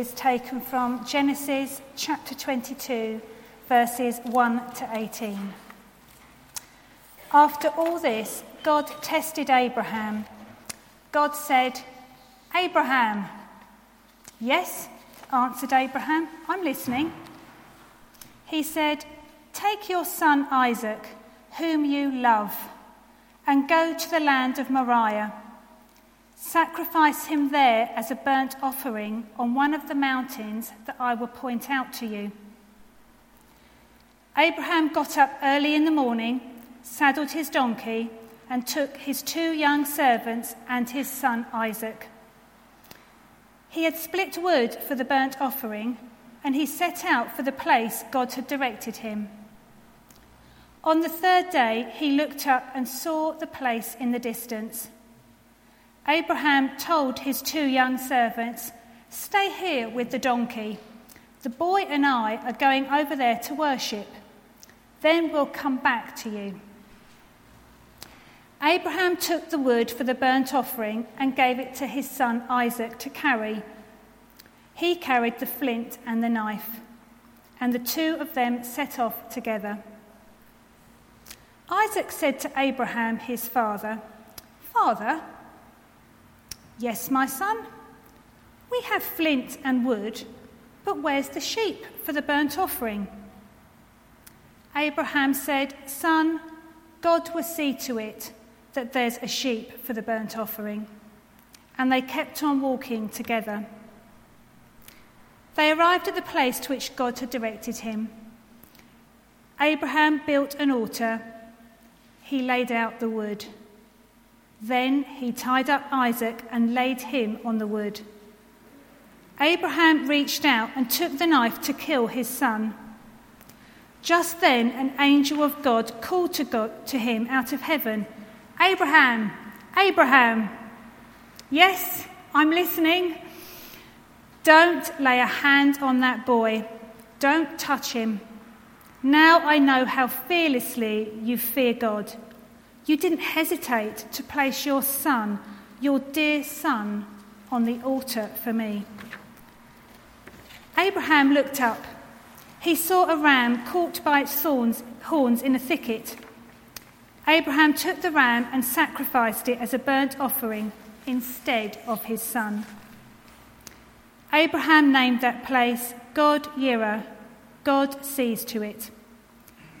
is taken from Genesis chapter 22, verses 1 to 18. After all this, God tested Abraham. God said, Abraham. Yes, answered Abraham, I'm listening. He said, Take your son Isaac, whom you love, and go to the land of Moriah. Sacrifice him there as a burnt offering on one of the mountains that I will point out to you. Abraham got up early in the morning, saddled his donkey, and took his two young servants and his son Isaac. He had split wood for the burnt offering, and he set out for the place God had directed him. On the third day, he looked up and saw the place in the distance. Abraham told his two young servants, Stay here with the donkey. The boy and I are going over there to worship. Then we'll come back to you. Abraham took the wood for the burnt offering and gave it to his son Isaac to carry. He carried the flint and the knife, and the two of them set off together. Isaac said to Abraham, his father, Father, yes, my son, we have flint and wood, but where's the sheep for the burnt offering? Abraham said, Son, God will see to it that there's a sheep for the burnt offering. And they kept on walking together. They arrived at the place to which God had directed him. Abraham built an altar. He laid out the wood. Then he tied up Isaac and laid him on the wood. Abraham reached out and took the knife to kill his son. Just then, an angel of God called to, God, to him out of heaven Abraham, Abraham. Yes, I'm listening. Don't lay a hand on that boy. Don't touch him. Now I know how fearlessly you fear God. You didn't hesitate to place your son, your dear son, on the altar for me. Abraham looked up. He saw a ram caught by its thorns, horns in a thicket. Abraham took the ram and sacrificed it as a burnt offering instead of his son. Abraham named that place God Yireh, God sees to it.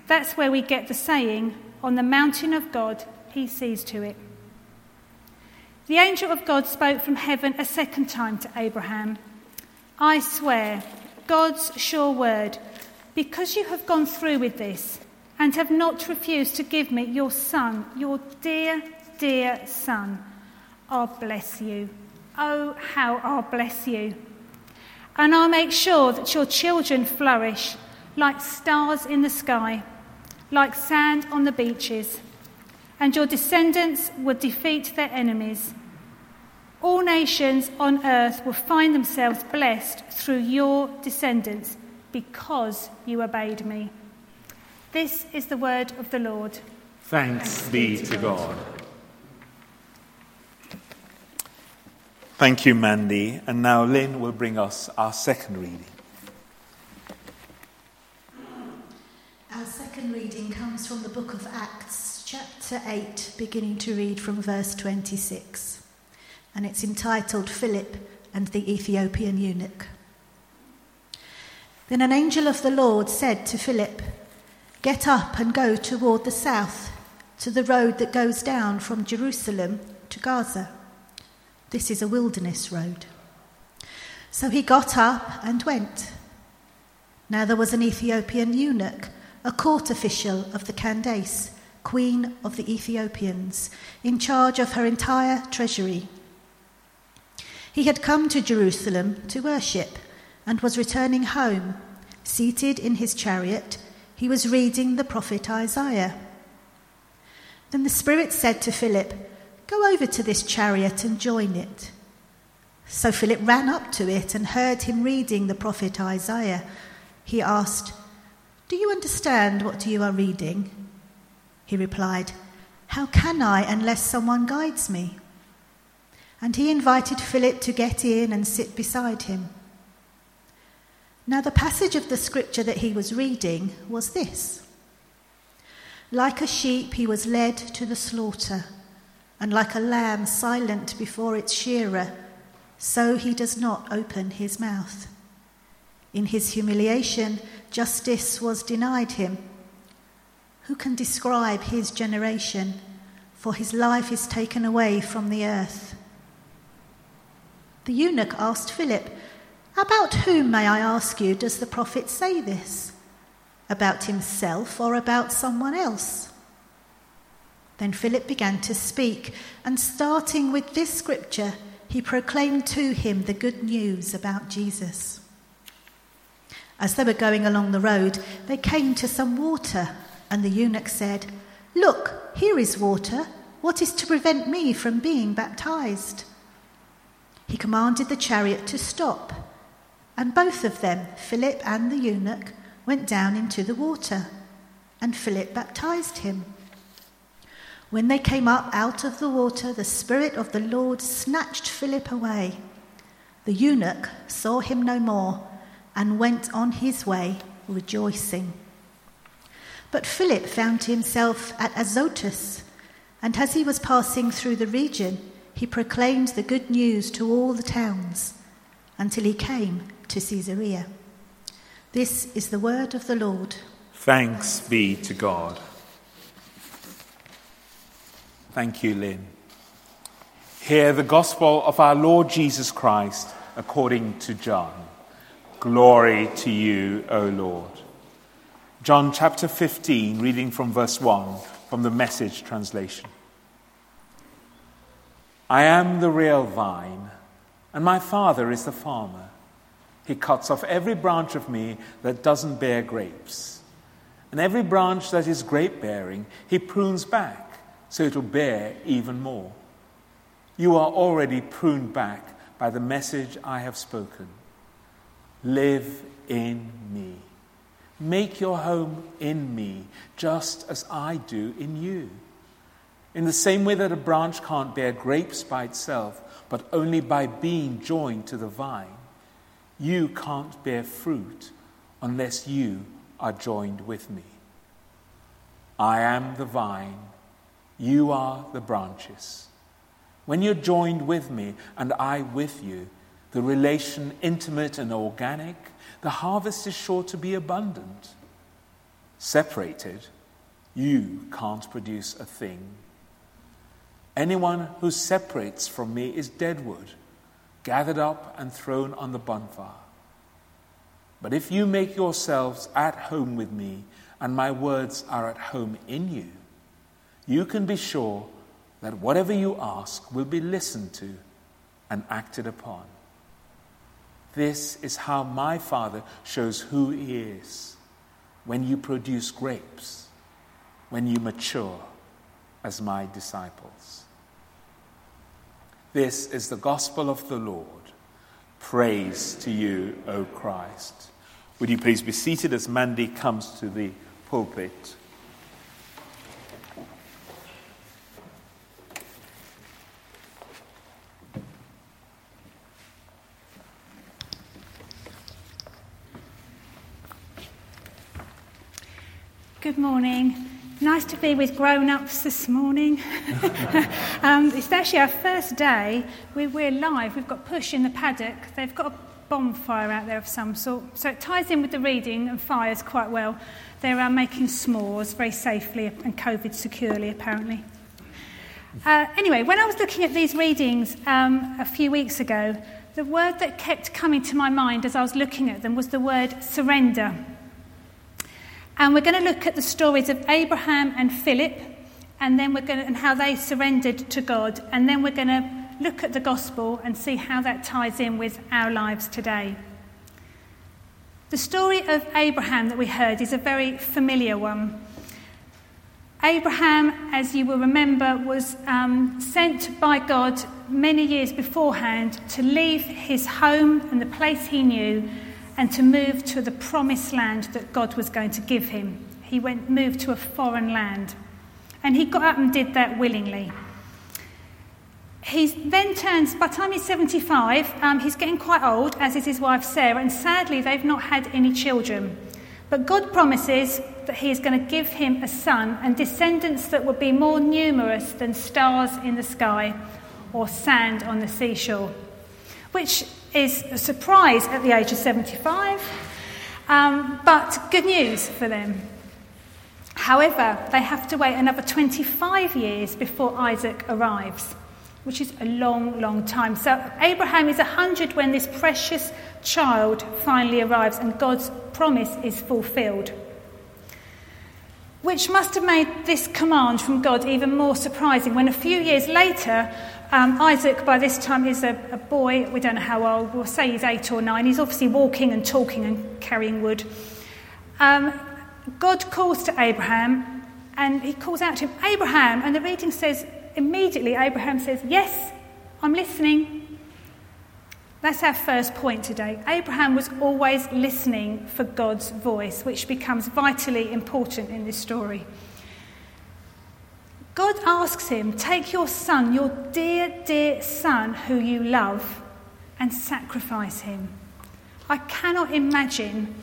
That's where we get the saying, on the mountain of God, he sees to it. The angel of God spoke from heaven a second time to Abraham I swear, God's sure word, because you have gone through with this, and have not refused to give me your son, your dear, dear son. I'll bless you. Oh, how I'll bless you. And I'll make sure that your children flourish like stars in the sky, like sand on the beaches, and your descendants will defeat their enemies. All nations on earth will find themselves blessed through your descendants because you obeyed me. This is the word of the Lord. Thanks be to God. Thank you, Mandy. And now Lynn will bring us our second reading. Our second reading comes from the book of Acts, chapter 8, beginning to read from verse 26. And it's entitled Philip and the Ethiopian eunuch. Then an angel of the Lord said to Philip, Get up and go toward the south, to the road that goes down from Jerusalem to Gaza. This is a wilderness road. So he got up and went. Now there was an Ethiopian eunuch, a court official of the Candace, queen of the Ethiopians, in charge of her entire treasury. He had come to Jerusalem to worship and was returning home, seated in his chariot he was reading the prophet Isaiah. Then the Spirit said to Philip, Go over to this chariot and join it. So Philip ran up to it and heard him reading the prophet Isaiah. He asked, Do you understand what you are reading? He replied, How can I unless someone guides me? And he invited Philip to get in and sit beside him. Now, the passage of the scripture that he was reading was this Like a sheep, he was led to the slaughter, and like a lamb silent before its shearer, so he does not open his mouth. In his humiliation, justice was denied him. Who can describe his generation? For his life is taken away from the earth. The eunuch asked Philip, About whom, may I ask you, does the prophet say this? About himself or about someone else? Then Philip began to speak, and starting with this scripture, he proclaimed to him the good news about Jesus. As they were going along the road, they came to some water, and the eunuch said, Look, here is water. What is to prevent me from being baptized? He commanded the chariot to stop, and both of them, Philip and the eunuch, went down into the water, and Philip baptized him. When they came up out of the water, the Spirit of the Lord snatched Philip away. The eunuch saw him no more and went on his way rejoicing. But Philip found himself at Azotus, and as he was passing through the region, he proclaimed the good news to all the towns until he came to Caesarea. This is the word of the Lord. Thanks be to God. Thank you, Lynn. Hear the gospel of our Lord Jesus Christ according to John. Glory to you, O Lord. John chapter 15, reading from verse 1 from the message translation. I am the real vine, and my Father is the farmer. He cuts off every branch of me that doesn't bear grapes. And every branch that is grape bearing, he prunes back so it will bear even more. You are already pruned back by the message I have spoken. Live in me. Make your home in me, just as I do in you. In the same way that a branch can't bear grapes by itself, but only by being joined to the vine, you can't bear fruit unless you are joined with me. I am the vine, you are the branches. When you're joined with me and I with you, the relation intimate and organic, the harvest is sure to be abundant. Separated, you can't produce a thing. Anyone who separates from me is dead wood, gathered up and thrown on the bonfire. But if you make yourselves at home with me, and my words are at home in you, you can be sure that whatever you ask will be listened to and acted upon. This is how my Father shows who He is when you produce grapes, when you mature as my disciples. This is the gospel of the Lord. Praise to you, O Christ. Would you please be seated as Mandy comes to the pulpit? Good morning. Nice to be with grown ups this morning. um, it's actually our first day. We're, we're live. We've got Push in the paddock. They've got a bonfire out there of some sort. So it ties in with the reading and fires quite well. They're uh, making s'mores very safely and COVID securely, apparently. Uh, anyway, when I was looking at these readings um, a few weeks ago, the word that kept coming to my mind as I was looking at them was the word surrender. And we're going to look at the stories of Abraham and Philip, and then we're going to, and how they surrendered to God, and then we're going to look at the gospel and see how that ties in with our lives today. The story of Abraham that we heard is a very familiar one. Abraham, as you will remember, was um, sent by God many years beforehand to leave his home and the place he knew and to move to the promised land that God was going to give him. He went moved to a foreign land. And he got up and did that willingly. He then turns, by the time he's 75, um, he's getting quite old, as is his wife Sarah, and sadly, they've not had any children. But God promises that He is going to give him a son and descendants that will be more numerous than stars in the sky or sand on the seashore, which is a surprise at the age of 75, um, but good news for them. However, they have to wait another 25 years before Isaac arrives, which is a long, long time. So Abraham is 100 when this precious child finally arrives and God's promise is fulfilled. Which must have made this command from God even more surprising when a few years later, um, Isaac, by this time, is a, a, boy, we don't know how old, we'll say he's eight or nine. He's obviously walking and talking and carrying wood. Um, God calls to Abraham and he calls out to him, Abraham. And the reading says, immediately, Abraham says, Yes, I'm listening. That's our first point today. Abraham was always listening for God's voice, which becomes vitally important in this story. God asks him, Take your son, your dear, dear son, who you love, and sacrifice him. I cannot imagine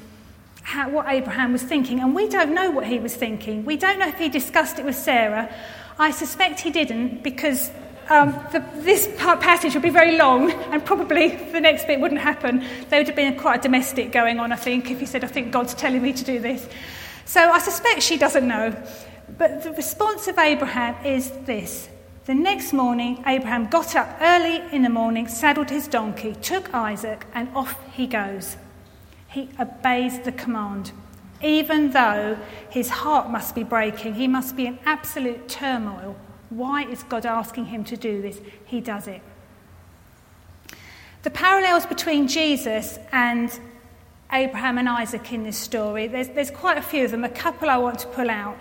how, what Abraham was thinking, and we don't know what he was thinking. We don't know if he discussed it with Sarah. I suspect he didn't because um, the, this passage would be very long, and probably the next bit wouldn't happen. There would have been quite a domestic going on, I think, if he said, I think God's telling me to do this. So I suspect she doesn't know. But the response of Abraham is this. The next morning, Abraham got up early in the morning, saddled his donkey, took Isaac, and off he goes. He obeys the command. Even though his heart must be breaking, he must be in absolute turmoil why is God asking him to do this? He does it. The parallels between Jesus and Abraham and Isaac in this story, there's, there's quite a few of them. A couple I want to pull out.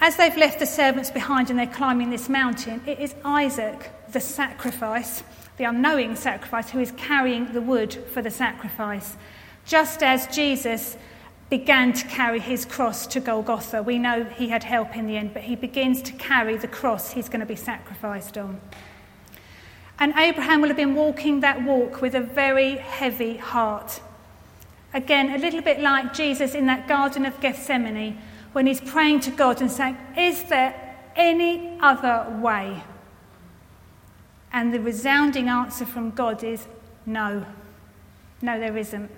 As they've left the servants behind and they're climbing this mountain, it is Isaac, the sacrifice, the unknowing sacrifice, who is carrying the wood for the sacrifice. Just as Jesus began to carry his cross to Golgotha. We know he had help in the end, but he begins to carry the cross he's going to be sacrificed on. And Abraham will have been walking that walk with a very heavy heart. Again, a little bit like Jesus in that Garden of Gethsemane when he's praying to God and saying, Is there any other way? And the resounding answer from God is, No. No, there isn't.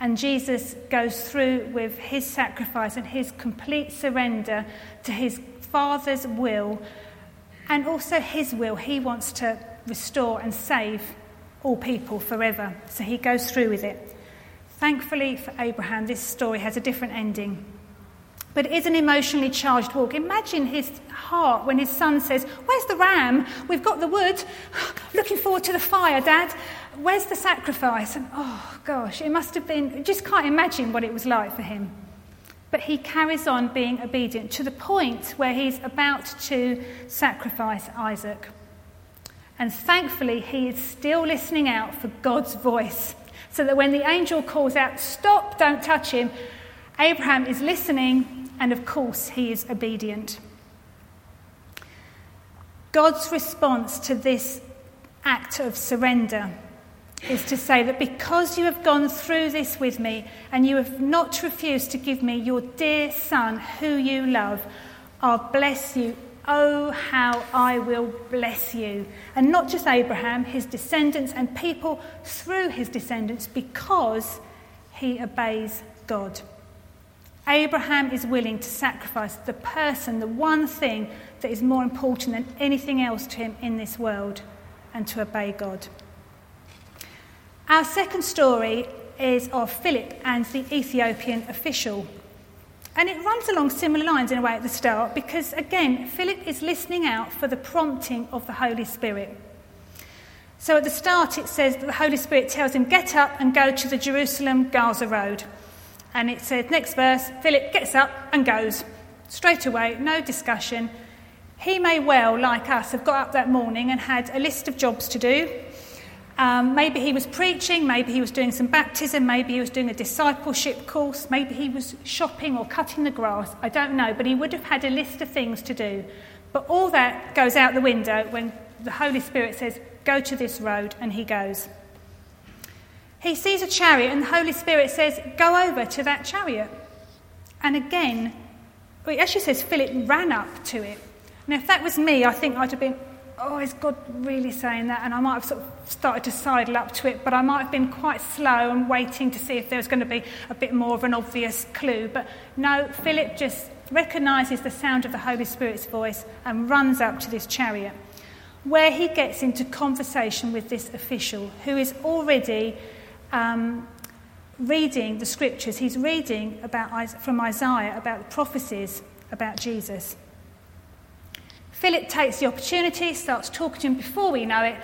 And Jesus goes through with his sacrifice and his complete surrender to his Father's will and also his will. He wants to restore and save all people forever. So he goes through with it. Thankfully for Abraham, this story has a different ending. But it is an emotionally charged walk. Imagine his heart when his son says, Where's the ram? We've got the wood. Looking forward to the fire, Dad. Where's the sacrifice? And oh gosh, it must have been, just can't imagine what it was like for him. But he carries on being obedient to the point where he's about to sacrifice Isaac. And thankfully, he is still listening out for God's voice. So that when the angel calls out, Stop, don't touch him, Abraham is listening, and of course, he is obedient. God's response to this act of surrender is to say that because you have gone through this with me and you have not refused to give me your dear son who you love, I'll bless you. Oh, how I will bless you. And not just Abraham, his descendants and people through his descendants because he obeys God. Abraham is willing to sacrifice the person, the one thing that is more important than anything else to him in this world, and to obey God. Our second story is of Philip and the Ethiopian official. And it runs along similar lines in a way at the start because, again, Philip is listening out for the prompting of the Holy Spirit. So at the start, it says that the Holy Spirit tells him, Get up and go to the Jerusalem Gaza Road. And it says, next verse, Philip gets up and goes. Straight away, no discussion. He may well, like us, have got up that morning and had a list of jobs to do. Um, maybe he was preaching, maybe he was doing some baptism, maybe he was doing a discipleship course, maybe he was shopping or cutting the grass. I don't know, but he would have had a list of things to do. But all that goes out the window when the Holy Spirit says, Go to this road, and he goes. He sees a chariot, and the Holy Spirit says, Go over to that chariot. And again, it actually says Philip ran up to it. Now, if that was me, I think I'd have been, oh, is God really saying that? And I might have sort of started to sidle up to it, but I might have been quite slow and waiting to see if there was going to be a bit more of an obvious clue. But no, Philip just recognizes the sound of the Holy Spirit's voice and runs up to this chariot, where he gets into conversation with this official who is already um, reading the scriptures. He's reading about, from Isaiah about the prophecies about Jesus. Philip takes the opportunity, starts talking to him before we know it.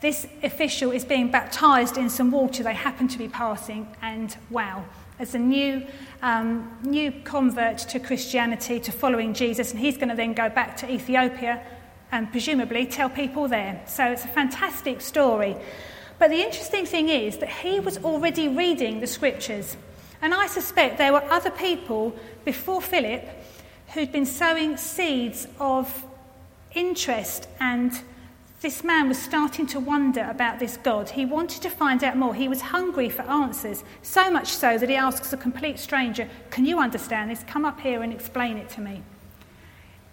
This official is being baptized in some water they happen to be passing, and wow, as a new, um, new convert to Christianity, to following Jesus, and he's going to then go back to Ethiopia and presumably tell people there. So it's a fantastic story. But the interesting thing is that he was already reading the scriptures. And I suspect there were other people before Philip who'd been sowing seeds of interest and this man was starting to wonder about this God. He wanted to find out more. He was hungry for answers, so much so that he asks a complete stranger, Can you understand this? Come up here and explain it to me.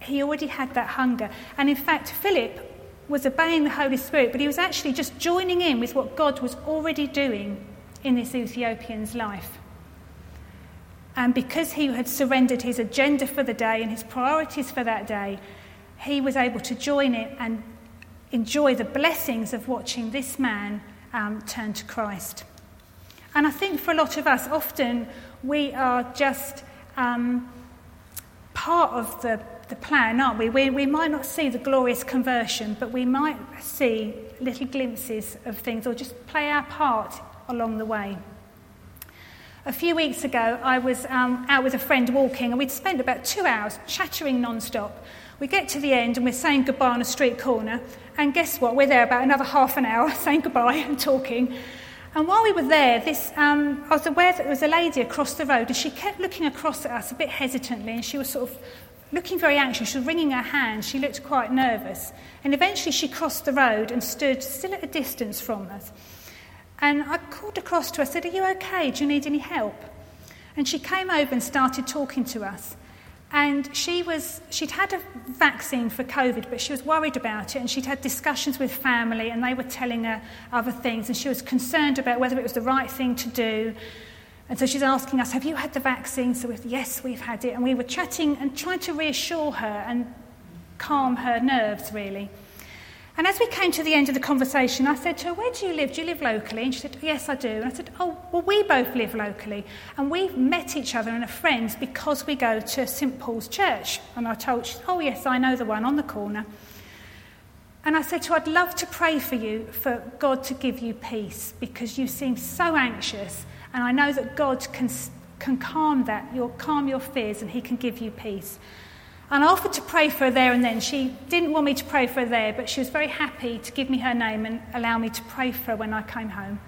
He already had that hunger. And in fact, Philip was obeying the Holy Spirit, but he was actually just joining in with what God was already doing in this Ethiopian's life. And because he had surrendered his agenda for the day and his priorities for that day, he was able to join it and enjoy the blessings of watching this man um, turn to Christ. And I think for a lot of us, often we are just um, part of the, the plan, aren't we? we? We might not see the glorious conversion, but we might see little glimpses of things or just play our part along the way. A few weeks ago, I was um, out with a friend walking, and we'd spent about two hours chattering non stop. We get to the end and we're saying goodbye on a street corner. And guess what? We're there about another half an hour saying goodbye and talking. And while we were there, this, um, I was aware that there was a lady across the road and she kept looking across at us a bit hesitantly and she was sort of looking very anxious. She was wringing her hands. She looked quite nervous. And eventually she crossed the road and stood still at a distance from us. And I called across to her, said, Are you okay? Do you need any help? And she came over and started talking to us. And she was, she'd had a vaccine for COVID, but she was worried about it. And she'd had discussions with family, and they were telling her other things. And she was concerned about whether it was the right thing to do. And so she's asking us, Have you had the vaccine? So, we've, yes, we've had it. And we were chatting and trying to reassure her and calm her nerves, really. And as we came to the end of the conversation, I said to her, Where do you live? Do you live locally? And she said, Yes, I do. And I said, Oh, well, we both live locally. And we've met each other and are friends because we go to St. Paul's Church. And I told her, Oh, yes, I know the one on the corner. And I said to her, I'd love to pray for you for God to give you peace because you seem so anxious. And I know that God can, can calm that, you'll calm your fears, and He can give you peace. And I offered to pray for her there and then. She didn't want me to pray for her there, but she was very happy to give me her name and allow me to pray for her when I came home.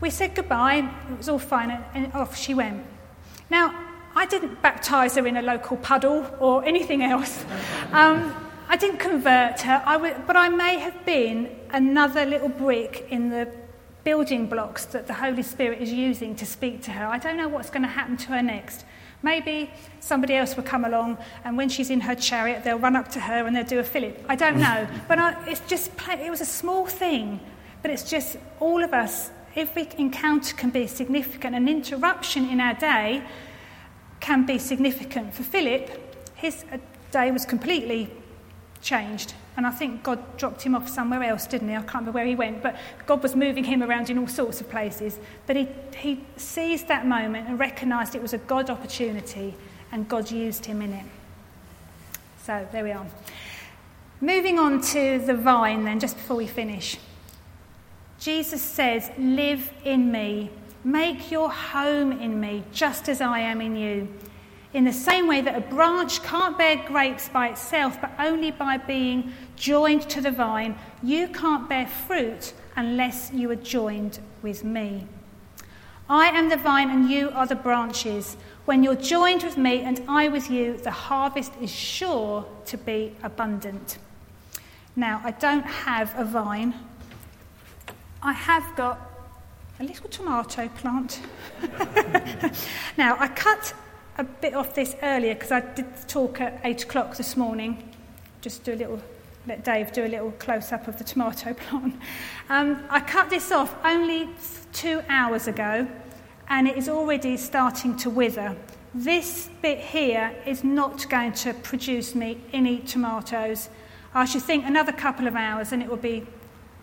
We said goodbye, it was all fine, and off she went. Now, I didn't baptize her in a local puddle or anything else. Um, I didn't convert her, I w- but I may have been another little brick in the building blocks that the Holy Spirit is using to speak to her. I don't know what's going to happen to her next. Maybe somebody else will come along, and when she's in her chariot, they'll run up to her and they'll do a Philip. I don't know. but I, it's just, it was a small thing, but it's just all of us, every encounter can be significant. An interruption in our day can be significant. For Philip, his uh, day was completely changed. And I think God dropped him off somewhere else, didn't he? I can't remember where he went, but God was moving him around in all sorts of places. But he, he seized that moment and recognised it was a God opportunity, and God used him in it. So there we are. Moving on to the vine, then, just before we finish. Jesus says, Live in me, make your home in me, just as I am in you. In the same way that a branch can't bear grapes by itself, but only by being joined to the vine, you can't bear fruit unless you are joined with me. I am the vine and you are the branches. When you're joined with me and I with you, the harvest is sure to be abundant. Now, I don't have a vine. I have got a little tomato plant. now, I cut a bit off this earlier because I did talk at 8 o'clock this morning. Just do a little, let Dave do a little close up of the tomato plant. Um, I cut this off only two hours ago and it is already starting to wither. This bit here is not going to produce me any tomatoes. I should think another couple of hours and it will be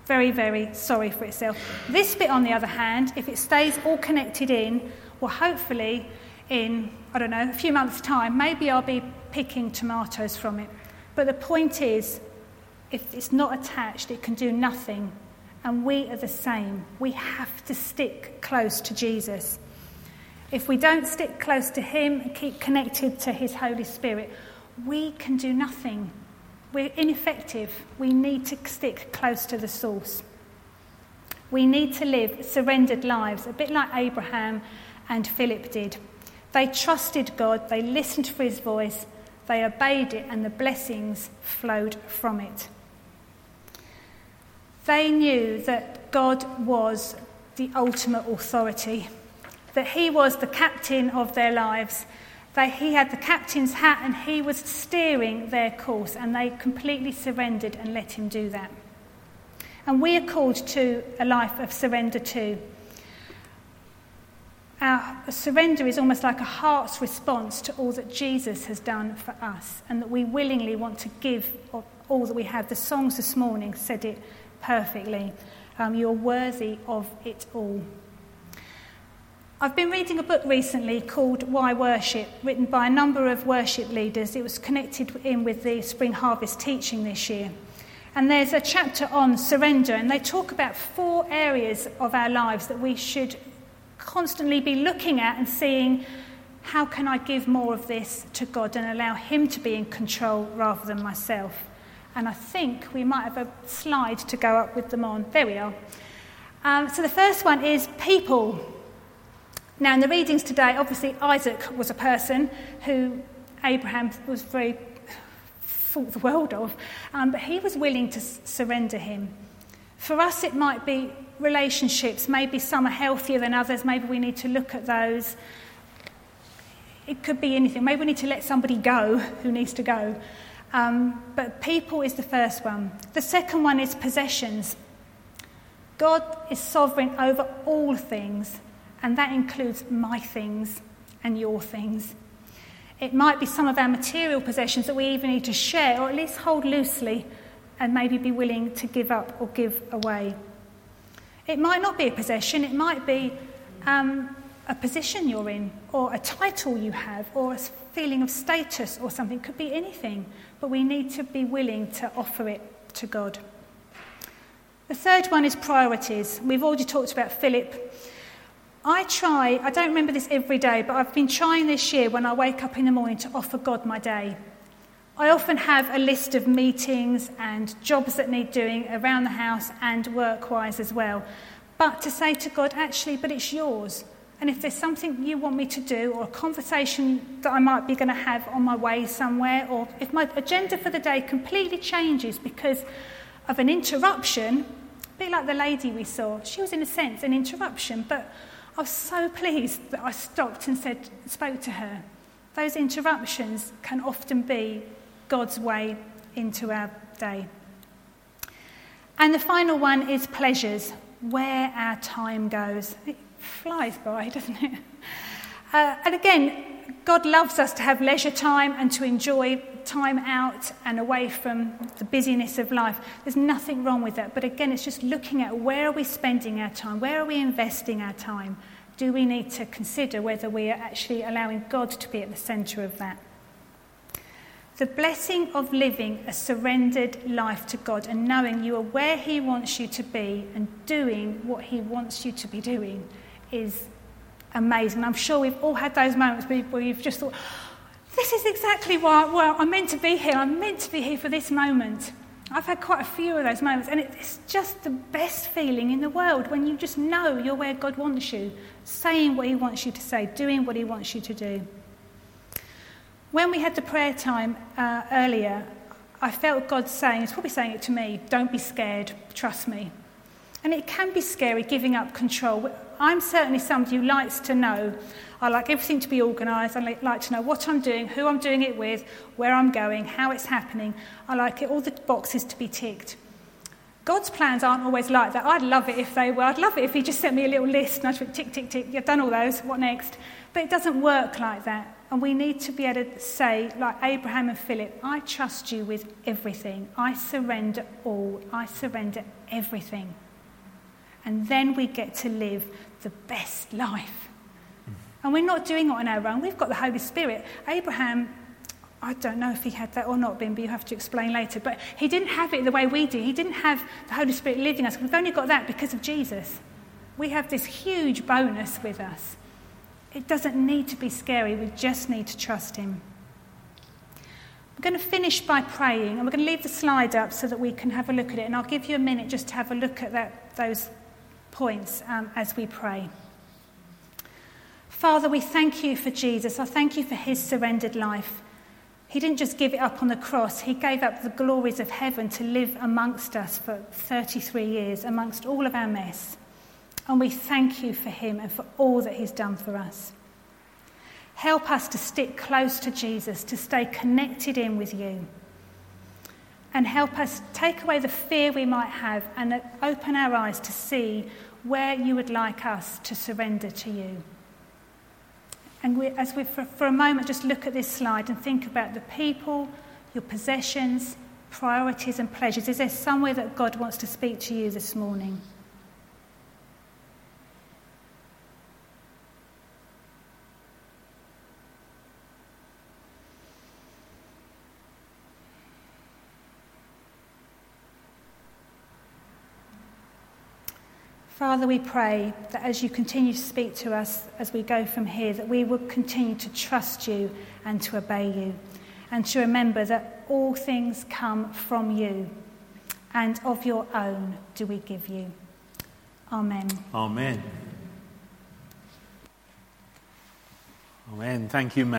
very, very sorry for itself. This bit, on the other hand, if it stays all connected in, will hopefully in, I don't know, a few months' time, maybe I'll be picking tomatoes from it. But the point is, if it's not attached, it can do nothing. And we are the same. We have to stick close to Jesus. If we don't stick close to Him and keep connected to His Holy Spirit, we can do nothing. We're ineffective. We need to stick close to the source. We need to live surrendered lives, a bit like Abraham and Philip did. They trusted God, they listened for his voice, they obeyed it, and the blessings flowed from it. They knew that God was the ultimate authority, that He was the captain of their lives, that He had the captain's hat and He was steering their course, and they completely surrendered and let Him do that. And we are called to a life of surrender too. Our surrender is almost like a heart's response to all that Jesus has done for us, and that we willingly want to give all that we have. The songs this morning said it perfectly. Um, you're worthy of it all. I've been reading a book recently called Why Worship, written by a number of worship leaders. It was connected in with the Spring Harvest teaching this year. And there's a chapter on surrender, and they talk about four areas of our lives that we should constantly be looking at and seeing how can I give more of this to God and allow Him to be in control rather than myself. And I think we might have a slide to go up with them on. There we are. Um, so the first one is people. Now, in the readings today, obviously Isaac was a person who Abraham was very thought the world of, um, but he was willing to s- surrender him. For us, it might be relationships. Maybe some are healthier than others. Maybe we need to look at those. It could be anything. Maybe we need to let somebody go who needs to go. Um, but people is the first one. The second one is possessions. God is sovereign over all things, and that includes my things and your things. It might be some of our material possessions that we even need to share or at least hold loosely and maybe be willing to give up or give away. It might not be a possession, it might be um, a position you're in, or a title you have, or a feeling of status or something. It could be anything, but we need to be willing to offer it to God. The third one is priorities. We've already talked about Philip. I try, I don't remember this every day, but I've been trying this year when I wake up in the morning to offer God my day. I often have a list of meetings and jobs that need doing around the house and work wise as well. But to say to God, actually, but it's yours. And if there's something you want me to do, or a conversation that I might be going to have on my way somewhere, or if my agenda for the day completely changes because of an interruption, a bit like the lady we saw, she was in a sense an interruption, but I was so pleased that I stopped and said, spoke to her. Those interruptions can often be God's way into our day. And the final one is pleasures, where our time goes. It flies by, doesn't it? Uh, and again, God loves us to have leisure time and to enjoy time out and away from the busyness of life. There's nothing wrong with that. But again, it's just looking at where are we spending our time? Where are we investing our time? Do we need to consider whether we are actually allowing God to be at the centre of that? The blessing of living a surrendered life to God and knowing you are where He wants you to be and doing what He wants you to be doing is amazing. I'm sure we've all had those moments where you've just thought, this is exactly why well, I'm meant to be here. I'm meant to be here for this moment. I've had quite a few of those moments, and it's just the best feeling in the world when you just know you're where God wants you, saying what He wants you to say, doing what He wants you to do. When we had the prayer time uh, earlier, I felt God saying, He's probably saying it to me, don't be scared, trust me. And it can be scary giving up control. I'm certainly somebody who likes to know. I like everything to be organised. I like to know what I'm doing, who I'm doing it with, where I'm going, how it's happening. I like it, all the boxes to be ticked. God's plans aren't always like that. I'd love it if they were. I'd love it if He just sent me a little list and I'd tick, tick, tick. You've done all those. What next? But it doesn't work like that. And we need to be able to say, like Abraham and Philip, I trust you with everything. I surrender all. I surrender everything. And then we get to live the best life. And we're not doing it on our own. We've got the Holy Spirit. Abraham I don't know if he had that or not, Ben, but you have to explain later. But he didn't have it the way we do. He didn't have the Holy Spirit living us. We've only got that because of Jesus. We have this huge bonus with us. It doesn't need to be scary, we just need to trust him. We're going to finish by praying, and we're going to leave the slide up so that we can have a look at it. And I'll give you a minute just to have a look at that, those points um, as we pray. Father, we thank you for Jesus. I thank you for his surrendered life. He didn't just give it up on the cross, he gave up the glories of heaven to live amongst us for 33 years, amongst all of our mess. And we thank you for him and for all that he's done for us. Help us to stick close to Jesus, to stay connected in with you. And help us take away the fear we might have and open our eyes to see where you would like us to surrender to you. And we, as we, for, for a moment, just look at this slide and think about the people, your possessions, priorities, and pleasures. Is there somewhere that God wants to speak to you this morning? Father, we pray that as you continue to speak to us as we go from here, that we will continue to trust you and to obey you, and to remember that all things come from you, and of your own do we give you. Amen. Amen. Amen. Thank you,